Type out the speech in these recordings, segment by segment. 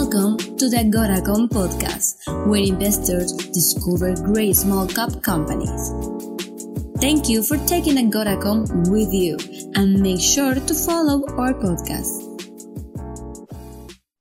Welcome to the Agoracom podcast, where investors discover great small cap companies. Thank you for taking Agoracom with you and make sure to follow our podcast.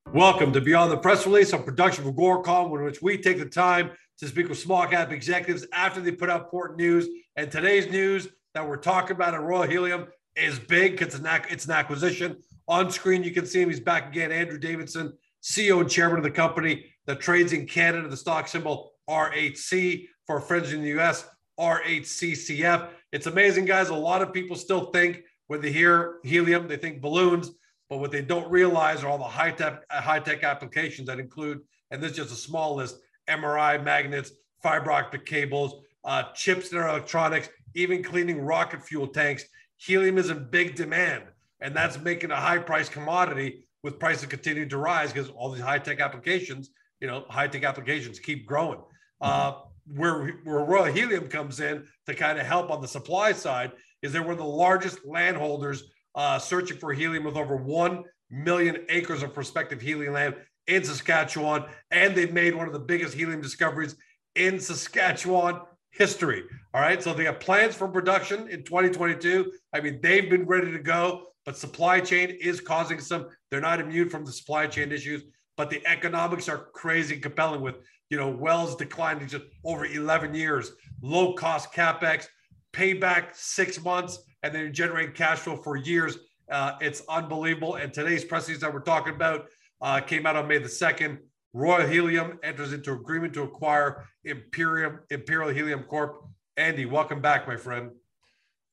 Welcome to Beyond the Press Release, a production of Agoracom, in which we take the time to speak with small cap executives after they put out important news. And today's news that we're talking about at Royal Helium is big because it's an, it's an acquisition. On screen, you can see him. He's back again. Andrew Davidson, CEO and chairman of the company that trades in Canada, the stock symbol RHC for friends in the US, RHCCF. It's amazing, guys. A lot of people still think when they hear helium, they think balloons, but what they don't realize are all the high tech high tech applications that include, and this is just a small list: MRI magnets, fiber optic cables, uh, chips in our electronics, even cleaning rocket fuel tanks. Helium is in big demand, and that's making a high price commodity with prices continuing to rise because all these high tech applications, you know, high tech applications keep growing. Uh, where, where Royal Helium comes in to kind of help on the supply side is they're one of the largest landholders uh, searching for helium with over 1 million acres of prospective helium land in Saskatchewan. And they've made one of the biggest helium discoveries in Saskatchewan history. All right. So they have plans for production in 2022. I mean, they've been ready to go, but supply chain is causing some. They're not immune from the supply chain issues, but the economics are crazy compelling with, you know, wells declining just over 11 years, low cost capex, payback six months, and then generate cash flow for years. Uh, it's unbelievable. And today's press release that we're talking about uh, came out on May the 2nd. Royal Helium enters into agreement to acquire Imperium Imperial Helium Corp. Andy, welcome back, my friend.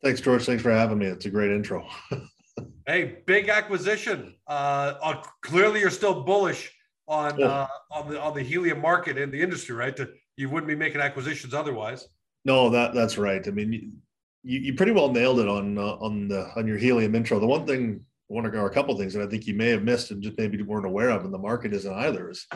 Thanks, George. Thanks for having me. It's a great intro. hey, big acquisition. Uh, uh, clearly, you're still bullish on yeah. uh, on the on the helium market and the industry, right? To, you wouldn't be making acquisitions otherwise. No, that that's right. I mean, you, you pretty well nailed it on uh, on the on your helium intro. The one thing, one or a couple things that I think you may have missed and just maybe weren't aware of, and the market isn't either, is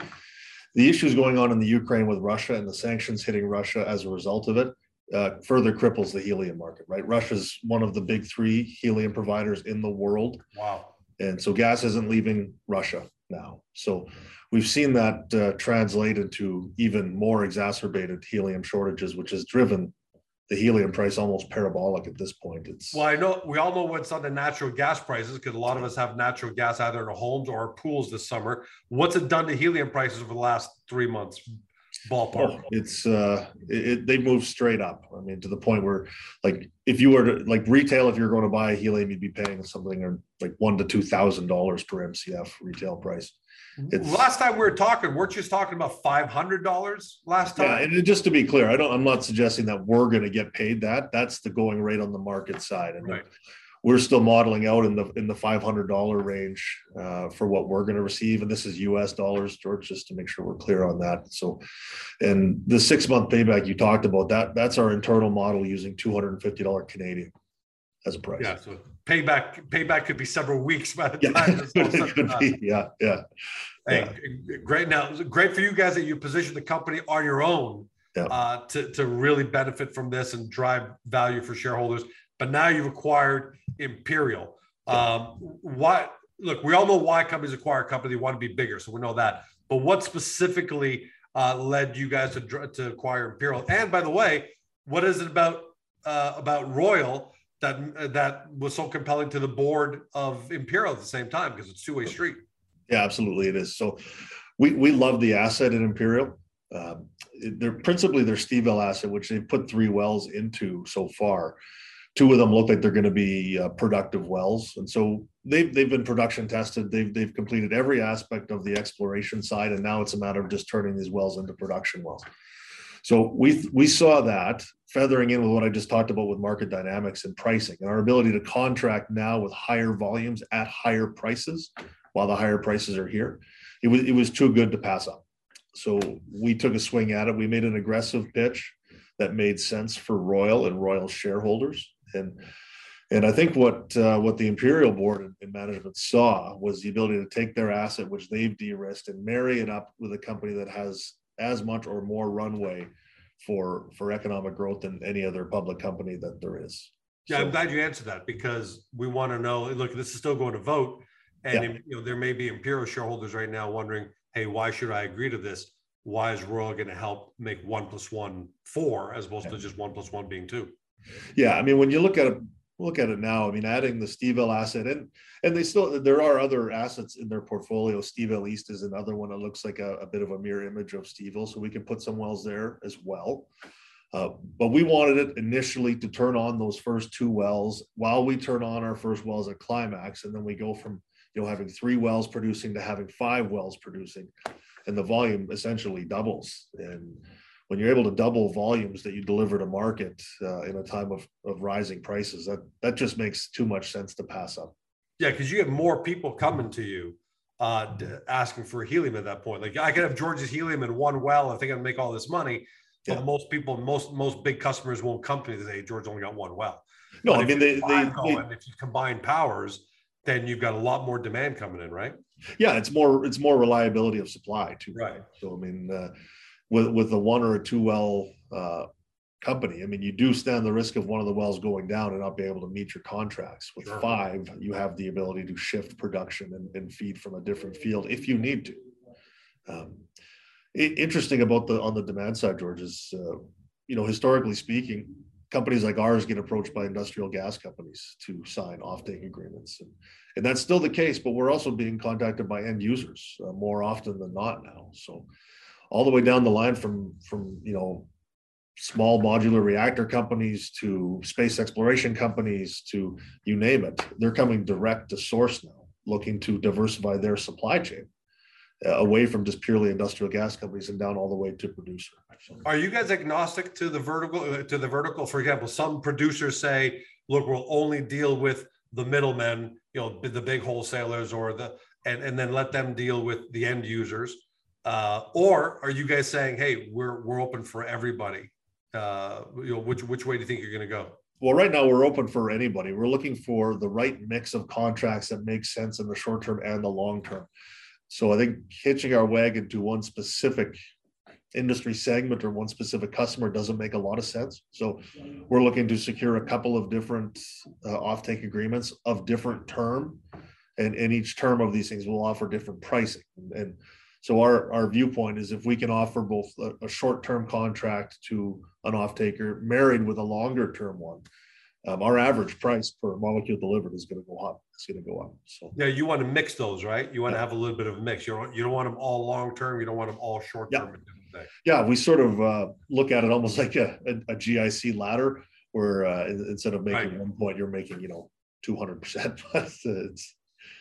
the issues going on in the Ukraine with Russia and the sanctions hitting Russia as a result of it. Uh, further cripples the helium market, right? Russia's one of the big three helium providers in the world. Wow. And so gas isn't leaving Russia now. So we've seen that uh, translate into even more exacerbated helium shortages, which has driven the helium price almost parabolic at this point. It's well, I know we all know what's on the natural gas prices because a lot of us have natural gas either in our homes or our pools this summer. What's it done to helium prices over the last three months? Ballpark. Oh, it's uh, it, it, they move straight up. I mean, to the point where, like, if you were to like retail, if you're going to buy a helium, you'd be paying something or like one to two thousand dollars per MCF retail price. It's, last time we were talking, we're just talking about five hundred dollars last time. Yeah, and just to be clear, I don't. I'm not suggesting that we're going to get paid that. That's the going rate on the market side, and right. We're still modeling out in the in the five hundred dollar range uh, for what we're going to receive, and this is U.S. dollars, George, just to make sure we're clear on that. So, and the six month payback you talked about that that's our internal model using two hundred and fifty dollar Canadian as a price. Yeah, so payback payback could be several weeks by the time. Yeah, be, yeah, yeah. Hey, yeah. great. Now, great for you guys that you position the company on your own yeah. uh, to to really benefit from this and drive value for shareholders. But now you've acquired Imperial. Um, why? Look, we all know why companies acquire a company. They want to be bigger, so we know that. But what specifically uh, led you guys to to acquire Imperial? And by the way, what is it about uh, about Royal? that that was so compelling to the board of Imperial at the same time because it's two way street. Yeah, absolutely, it is. So we we love the asset in Imperial. Um, they're principally their Steveville asset, which they've put three wells into so far. Two of them look like they're going to be uh, productive wells, and so they've they've been production tested. They've they've completed every aspect of the exploration side, and now it's a matter of just turning these wells into production wells. So we we saw that feathering in with what I just talked about with market dynamics and pricing and our ability to contract now with higher volumes at higher prices while the higher prices are here. It was it was too good to pass up. So we took a swing at it. We made an aggressive pitch that made sense for Royal and Royal shareholders. And and I think what uh, what the Imperial Board and management saw was the ability to take their asset, which they've de-risked, and marry it up with a company that has as much or more runway for for economic growth than any other public company that there is. Yeah, so, I'm glad you answered that because we want to know. Look, this is still going to vote, and yeah. you know there may be Imperial shareholders right now wondering, hey, why should I agree to this? Why is Royal going to help make one plus one four as opposed to just one plus one being two? Yeah, I mean, when you look at it, look at it now. I mean, adding the Steveville asset and and they still there are other assets in their portfolio. Steveville East is another one that looks like a, a bit of a mirror image of Steveville, so we can put some wells there as well. Uh, but we wanted it initially to turn on those first two wells while we turn on our first wells at climax, and then we go from you know having three wells producing to having five wells producing, and the volume essentially doubles. And when you're able to double volumes that you deliver to market uh, in a time of, of rising prices, that that just makes too much sense to pass up. Yeah, because you have more people coming to you uh, asking for helium at that point. Like I could have George's helium in one well. I think I'd make all this money yeah. But most people, most most big customers won't come to me and say, George only got one well. No, but I mean they, they, going, they, if you combine powers, then you've got a lot more demand coming in, right? Yeah, it's more it's more reliability of supply too. Right. So I mean, uh, with with a one or a two well uh, company, I mean, you do stand the risk of one of the wells going down and not be able to meet your contracts. With sure. five, you have the ability to shift production and, and, feed from a different field if you need to. Um, interesting about the on the demand side, George, is uh, you know historically speaking, companies like ours get approached by industrial gas companies to sign offtake agreements, and, and that's still the case. But we're also being contacted by end users uh, more often than not now. So all the way down the line from from you know small modular reactor companies to space exploration companies to you name it they're coming direct to source now looking to diversify their supply chain uh, away from just purely industrial gas companies and down all the way to producer. Are you guys agnostic to the vertical? Uh, to the vertical, for example, some producers say, "Look, we'll only deal with the middlemen, you know, the big wholesalers, or the and and then let them deal with the end users." Uh, or are you guys saying, "Hey, we're we're open for everybody"? Uh, you know, which which way do you think you're going to go? Well, right now we're open for anybody. We're looking for the right mix of contracts that make sense in the short term and the long term. So I think hitching our wagon to one specific industry segment or one specific customer doesn't make a lot of sense. So we're looking to secure a couple of different uh, offtake agreements of different term, and in each term of these things we'll offer different pricing. And so our our viewpoint is if we can offer both a, a short term contract to an off-taker married with a longer term one, um, our average price per molecule delivered is going to go up. It's going to go up. So yeah, you want to mix those, right? You want yeah. to have a little bit of a mix. You don't you don't want them all long term. You don't want them all short term. Yeah. yeah, we sort of uh, look at it almost like a, a, a GIC ladder, where uh, instead of making right. one point, you're making you know 200 percent. It's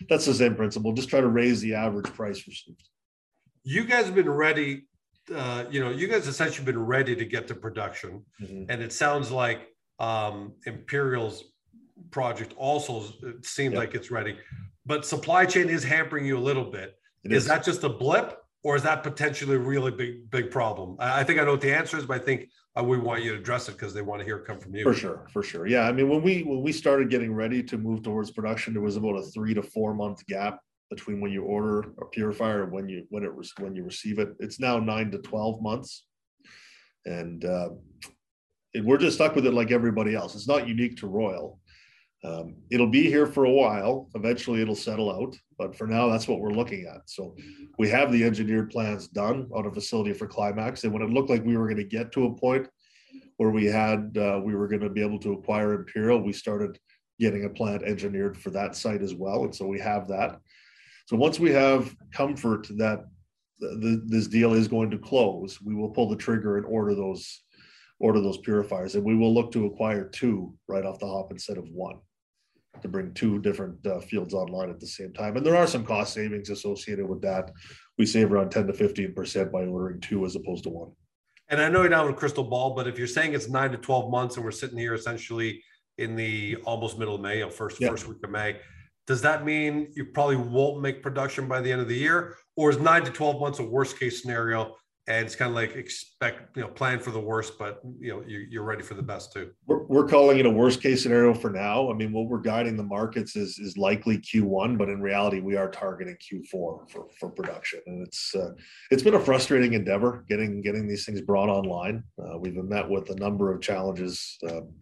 that's the same principle. Just try to raise the average price received. You guys have been ready. Uh, you know, you guys essentially been ready to get to production, mm-hmm. and it sounds like um, Imperial's project also seems yep. like it's ready, but supply chain is hampering you a little bit. Is, is that just a blip, or is that potentially a really big big problem? I, I think I know what the answer is, but I think uh, we want you to address it because they want to hear it come from you. For sure, for sure. Yeah, I mean, when we when we started getting ready to move towards production, there was about a three to four month gap between when you order a purifier and when you when it was when you receive it. It's now nine to twelve months, and uh, we're just stuck with it like everybody else. It's not unique to Royal. Um, it'll be here for a while. Eventually, it'll settle out. But for now, that's what we're looking at. So we have the engineered plans done on a facility for Climax. And when it looked like we were going to get to a point where we had uh, we were going to be able to acquire Imperial, we started getting a plant engineered for that site as well. And so we have that. So once we have comfort that the, this deal is going to close, we will pull the trigger and order those order those purifiers. And we will look to acquire two right off the hop instead of one to bring two different uh, fields online at the same time. And there are some cost savings associated with that. We save around 10 to 15% by ordering two as opposed to one. And I know you're not with a crystal ball, but if you're saying it's nine to 12 months and we're sitting here essentially in the almost middle of May, or first, yeah. first week of May, does that mean you probably won't make production by the end of the year? Or is nine to 12 months a worst case scenario and it's kind of like expect you know plan for the worst but you know you, are ready for the best too? We're, we're calling it a worst case scenario for now. I mean what we're guiding the markets is is likely q1 but in reality we are targeting q4 for for production. And it's uh, it's been a frustrating endeavor getting getting these things brought online. Uh, we've been met with a number of challenges um,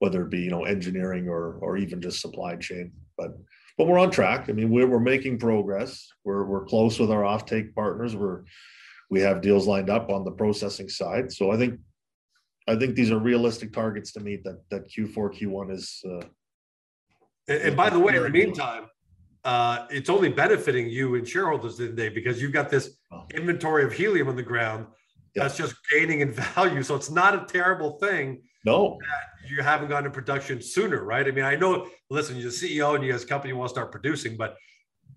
whether it be you know engineering or or even just supply chain. But but we're on track. I mean, we're, we're making progress. We're, we're close with our offtake partners. We're, we have deals lined up on the processing side. So I think, I think these are realistic targets to meet that, that Q4, Q1 is. Uh, and, and by the way, in the meantime, uh, it's only benefiting you and shareholders today because you've got this inventory of helium on the ground yeah. that's just gaining in value. So it's not a terrible thing. No, you haven't gone to production sooner, right? I mean, I know. Listen, you're the CEO and you guys company want to start producing, but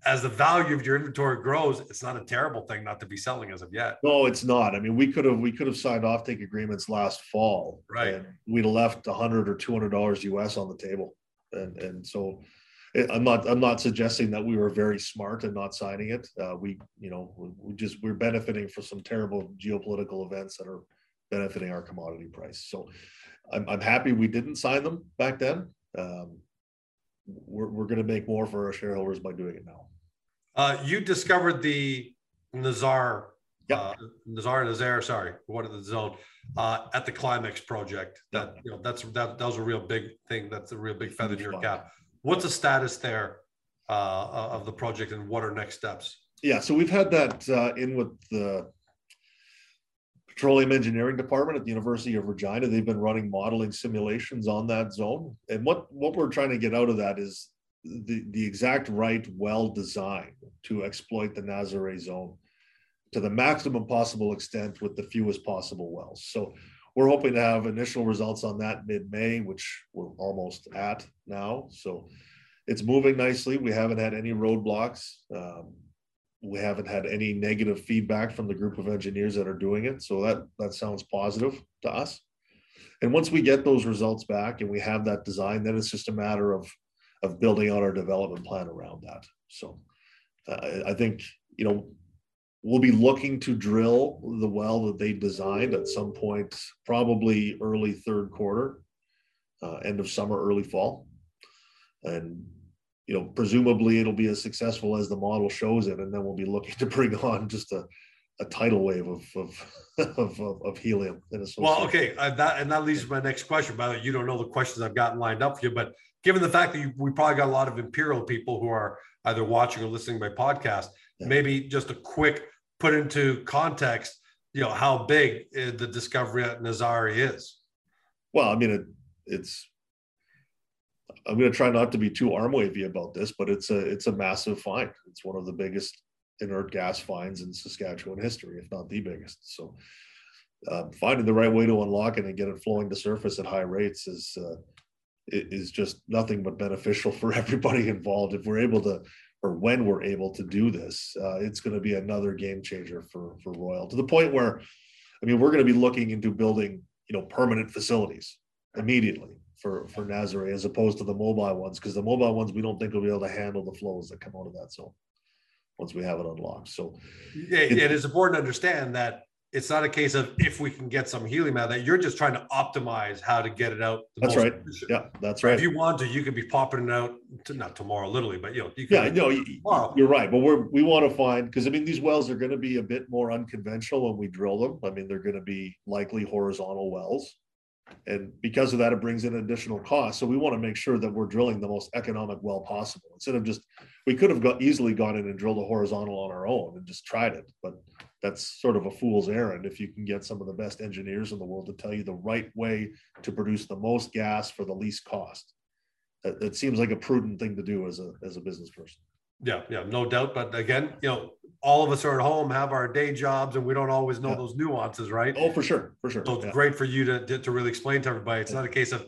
as the value of your inventory grows, it's not a terrible thing not to be selling as of yet. No, it's not. I mean, we could have we could have signed offtake agreements last fall, right? And we'd have left a hundred or two hundred dollars US on the table, and and so I'm not I'm not suggesting that we were very smart in not signing it. Uh, we you know we just we're benefiting from some terrible geopolitical events that are benefiting our commodity price. So I'm I'm happy we didn't sign them back then. Um, we're we're going to make more for our shareholders by doing it now. Uh, you discovered the Nazar. Uh, Nazar Nazar, sorry, what of the zone uh, at the Climax project. That you know, that's that, that was a real big thing. That's a real big feather in your cap. What's the status there uh, of the project and what are next steps? Yeah, so we've had that uh, in with the Petroleum Engineering Department at the University of Regina. They've been running modeling simulations on that zone. And what, what we're trying to get out of that is the, the exact right well design to exploit the Nazare zone to the maximum possible extent with the fewest possible wells. So we're hoping to have initial results on that mid-May, which we're almost at now. So it's moving nicely. We haven't had any roadblocks. Um, we haven't had any negative feedback from the group of engineers that are doing it. So that that sounds positive to us. And once we get those results back and we have that design, then it's just a matter of of building out our development plan around that. So uh, I think you know we'll be looking to drill the well that they designed at some point, probably early third quarter, uh, end of summer, early fall. And, you know, presumably it'll be as successful as the model shows it. And then we'll be looking to bring on just a, a tidal wave of, of, of, of, of helium. Well, okay. Uh, that, and that leads to my next question. By the way, you don't know the questions I've gotten lined up for you, but given the fact that you, we probably got a lot of Imperial people who are either watching or listening to my podcast, yeah. maybe just a quick put into context, you know, how big uh, the discovery at Nazare is. Well, I mean, it, it's. I'm going to try not to be too arm wavy about this, but it's a it's a massive find. It's one of the biggest inert gas finds in Saskatchewan history, if not the biggest. So, uh, finding the right way to unlock it and get it flowing to surface at high rates is uh, is just nothing but beneficial for everybody involved. If we're able to or when we're able to do this, uh, it's going to be another game changer for for Royal to the point where, I mean, we're going to be looking into building you know permanent facilities immediately for for Nazare as opposed to the mobile ones because the mobile ones we don't think will be able to handle the flows that come out of that zone once we have it unlocked. So yeah, it, it is important to understand that it's not a case of if we can get some helium out that you're just trying to optimize how to get it out. That's right. Efficient. Yeah, that's right. If you want to, you could be popping it out to, not tomorrow, literally, but you know, you yeah, no, you're right. But we're we want to find because I mean these wells are going to be a bit more unconventional when we drill them. I mean they're going to be likely horizontal wells, and because of that, it brings in additional cost So we want to make sure that we're drilling the most economic well possible instead of just we could have got easily gone in and drilled a horizontal on our own and just tried it, but that's sort of a fool's errand if you can get some of the best engineers in the world to tell you the right way to produce the most gas for the least cost. It, seems like a prudent thing to do as a as a business person. Yeah, yeah, no doubt. But again, you know, all of us are at home, have our day jobs, and we don't always know yeah. those nuances, right? Oh, for sure, for sure. So it's yeah. great for you to to really explain to everybody. It's yeah. not a case of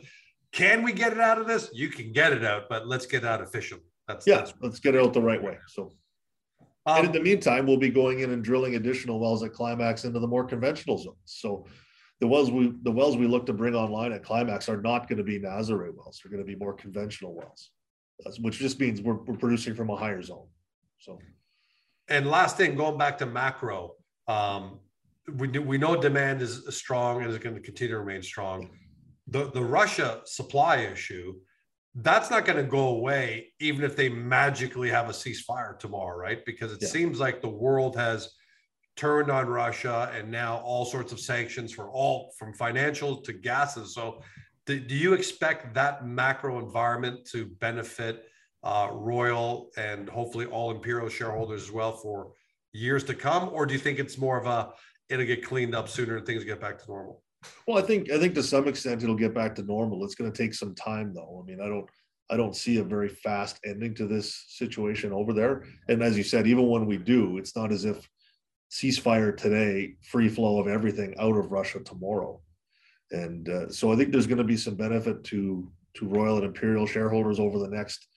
can we get it out of this? You can get it out, but let's get it out efficiently. That's yeah, that's let's get it out the right way. So um, and in the meantime, we'll be going in and drilling additional wells at Climax into the more conventional zones. So the wells we the wells we look to bring online at Climax are not going to be Nazare wells. They're going to be more conventional wells, which just means we're, we're producing from a higher zone. So, and last thing, going back to macro, um, we do, we know demand is strong and is going to continue to remain strong. The the Russia supply issue that's not going to go away even if they magically have a ceasefire tomorrow, right? Because it yeah. seems like the world has turned on Russia and now all sorts of sanctions for all from financial to gases. So, do, do you expect that macro environment to benefit uh, Royal and hopefully all Imperial shareholders as well for years to come, or do you think it's more of a it'll get cleaned up sooner and things get back to normal? Well, I think I think to some extent it'll get back to normal. It's going to take some time, though. I mean, I don't I don't see a very fast ending to this situation over there. And as you said, even when we do, it's not as if ceasefire today, free flow of everything out of Russia tomorrow. And uh, so I think there's going to be some benefit to to Royal and Imperial shareholders over the next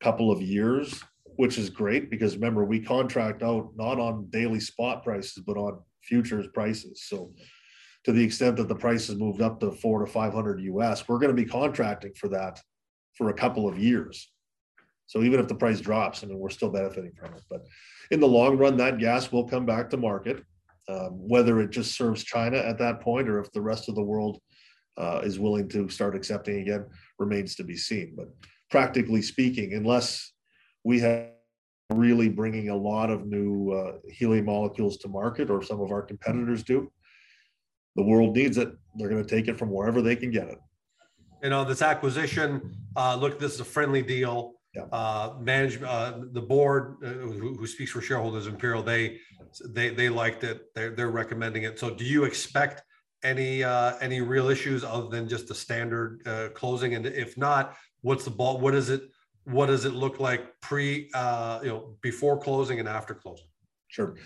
couple of years, which is great because remember we contract out not on daily spot prices but on futures prices. So to the extent that the price has moved up to four to 500 US, we're going to be contracting for that for a couple of years. So even if the price drops, I mean, we're still benefiting from it. But in the long run, that gas will come back to market. Um, whether it just serves China at that point or if the rest of the world uh, is willing to start accepting again remains to be seen. But practically speaking, unless we have really bringing a lot of new uh, helium molecules to market or some of our competitors do, the world needs it. They're going to take it from wherever they can get it. You know, this acquisition, uh, look, this is a friendly deal. Yeah. Uh, management, uh, the board, uh, who, who speaks for shareholders, Imperial, they, they, they liked it. They're, they're recommending it. So do you expect any, uh, any real issues other than just the standard, uh, closing? And if not, what's the ball? What is it? What does it look like pre, uh, you know, before closing and after closing? Sure.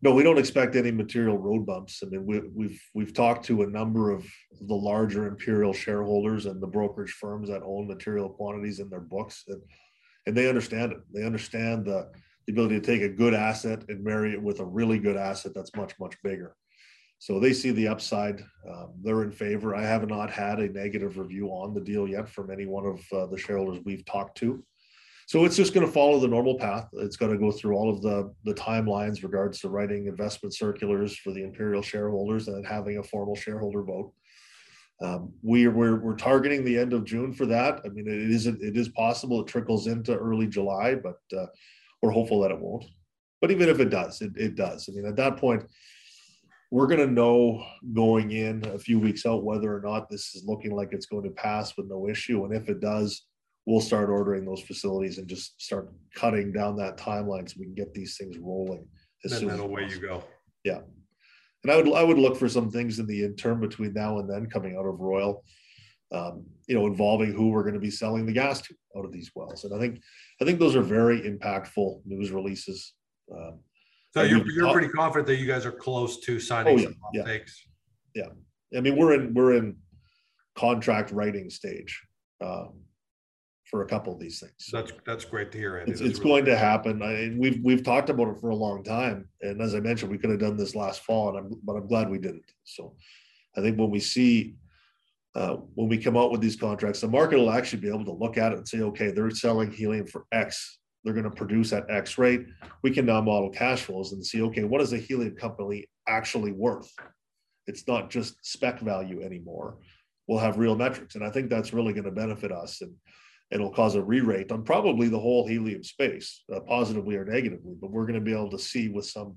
No, we don't expect any material road bumps. I mean, we, we've we've talked to a number of the larger imperial shareholders and the brokerage firms that own material quantities in their books, and and they understand it. They understand the, the ability to take a good asset and marry it with a really good asset that's much much bigger. So they see the upside. Um, they're in favor. I have not had a negative review on the deal yet from any one of uh, the shareholders we've talked to. So it's just going to follow the normal path. It's going to go through all of the, the timelines regards to writing investment circulars for the Imperial shareholders and having a formal shareholder vote. Um, we are, we're, we're targeting the end of June for that. I mean, it isn't, it is possible it trickles into early July, but uh, we're hopeful that it won't. But even if it does, it, it does. I mean, at that point, we're going to know going in a few weeks out whether or not this is looking like it's going to pass with no issue. And if it does, we'll start ordering those facilities and just start cutting down that timeline so we can get these things rolling as and soon then away you go. Yeah. And I would I would look for some things in the interim between now and then coming out of Royal, um, you know, involving who we're going to be selling the gas to out of these wells. And I think I think those are very impactful news releases. Um, so you're, you're pretty confident that you guys are close to signing oh, yeah, yeah. yeah. I mean, we're in we're in contract writing stage. Um, for a couple of these things. That's that's great to hear. Andy. It's, it's really going to happen. I, we've we've talked about it for a long time, and as I mentioned, we could have done this last fall, and I'm but I'm glad we didn't. So, I think when we see uh, when we come out with these contracts, the market will actually be able to look at it and say, okay, they're selling helium for X. They're going to produce at X rate. We can now model cash flows and see, okay, what is a helium company actually worth? It's not just spec value anymore. We'll have real metrics, and I think that's really going to benefit us. And it'll cause a re-rate on probably the whole helium space, uh, positively or negatively. But we're going to be able to see with some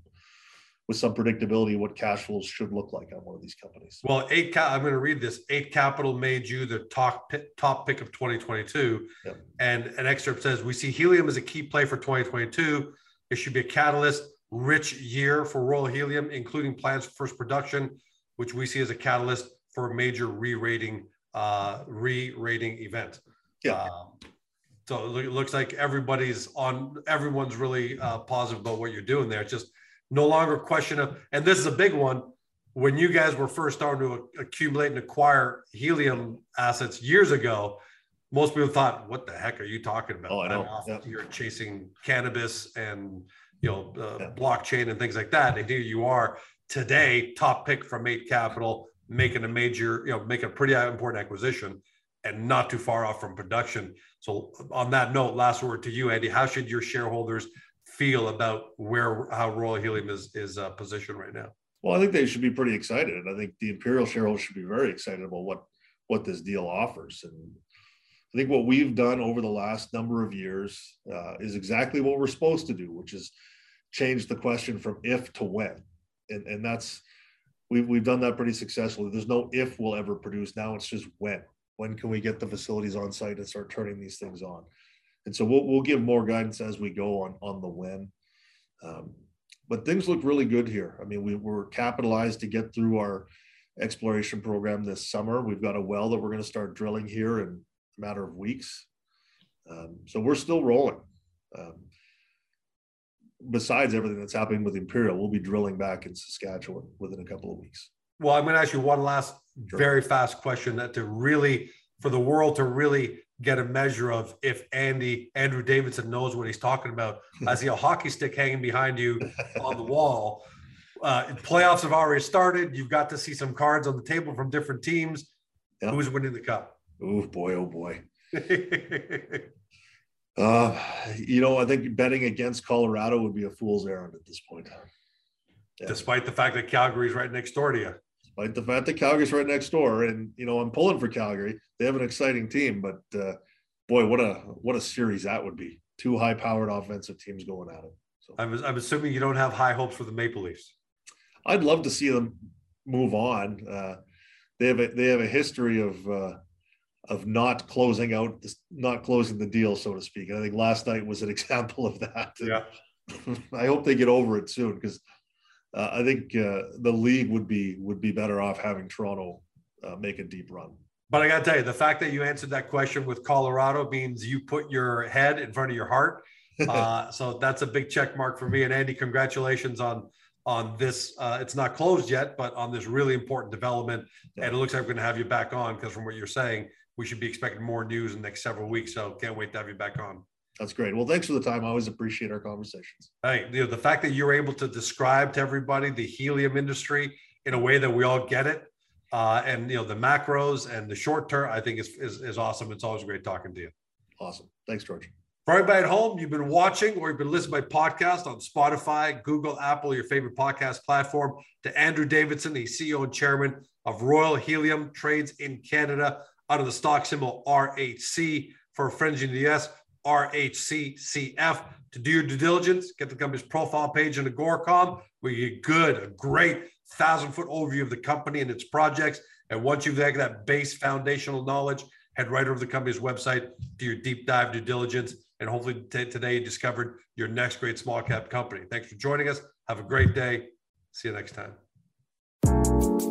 with some predictability what cash flows should look like on one of these companies. Well, eight. Ca- I'm going to read this. Eight Capital made you the top top pick of 2022, yep. and an excerpt says we see helium as a key play for 2022. It should be a catalyst rich year for Royal Helium, including plans for first production, which we see as a catalyst for a major re-rating uh, re-rating event. Yeah. Um, so it looks like everybody's on. Everyone's really uh, positive about what you're doing there. It's just no longer a question of. And this is a big one. When you guys were first starting to accumulate and acquire helium assets years ago, most people thought, "What the heck are you talking about?" Oh, I know. Yeah. You're chasing cannabis and you know uh, yeah. blockchain and things like that. And here you are today, top pick from Eight Capital, making a major, you know, making a pretty important acquisition and not too far off from production. So on that note, last word to you, Andy. How should your shareholders feel about where how Royal Helium is is uh, positioned right now? Well, I think they should be pretty excited. I think the Imperial shareholders should be very excited about what what this deal offers. And I think what we've done over the last number of years uh, is exactly what we're supposed to do, which is change the question from if to when. And, and that's we've, we've done that pretty successfully. There's no if we'll ever produce. Now it's just when when can we get the facilities on site and start turning these things on and so we'll we'll give more guidance as we go on on the when. Um, but things look really good here. I mean, we were capitalized to get through our exploration program this summer. We've got a well that we're going to start drilling here in a matter of weeks. Um, so we're still rolling. Um, besides everything that's happening with Imperial, we'll be drilling back in Saskatchewan within a couple of weeks. Well, I'm going to ask you one last sure. very fast question that to really, for the world to really get a measure of if Andy Andrew Davidson knows what he's talking about. I see a hockey stick hanging behind you on the wall. Uh, playoffs have already started. You've got to see some cards on the table from different teams. Yep. Who's winning the cup? Oh boy, oh boy. uh, you know, I think betting against Colorado would be a fool's errand at this point. Yeah. Despite the fact that Calgary's right next door to you despite the fact that Calgary's right next door. And you know, I'm pulling for Calgary. They have an exciting team, but uh, boy, what a what a series that would be. Two high-powered offensive teams going at it. So I'm, I'm assuming you don't have high hopes for the Maple Leafs. I'd love to see them move on. Uh, they have a they have a history of uh, of not closing out, not closing the deal, so to speak. And I think last night was an example of that. Yeah. I hope they get over it soon because uh, I think uh, the league would be would be better off having Toronto uh, make a deep run. But I got to tell you, the fact that you answered that question with Colorado means you put your head in front of your heart. Uh, so that's a big check mark for me. And Andy, congratulations on on this. Uh, it's not closed yet, but on this really important development. Yeah. And it looks like we're going to have you back on because from what you're saying, we should be expecting more news in the next several weeks. So can't wait to have you back on. That's great. Well, thanks for the time. I always appreciate our conversations. Hey, you know, the fact that you're able to describe to everybody the helium industry in a way that we all get it, uh, and you know the macros and the short term, I think is, is is awesome. It's always great talking to you. Awesome. Thanks, George. For everybody at home, you've been watching or you've been listening to my podcast on Spotify, Google, Apple, your favorite podcast platform. To Andrew Davidson, the CEO and chairman of Royal Helium, trades in Canada under the stock symbol RHC for friends in the US. RHCCF. To do your due diligence, get the company's profile page in Agoracom, where you get good, a great thousand foot overview of the company and its projects. And once you've got that base foundational knowledge, head right over to the company's website, do your deep dive due diligence, and hopefully t- today you discovered your next great small cap company. Thanks for joining us. Have a great day. See you next time.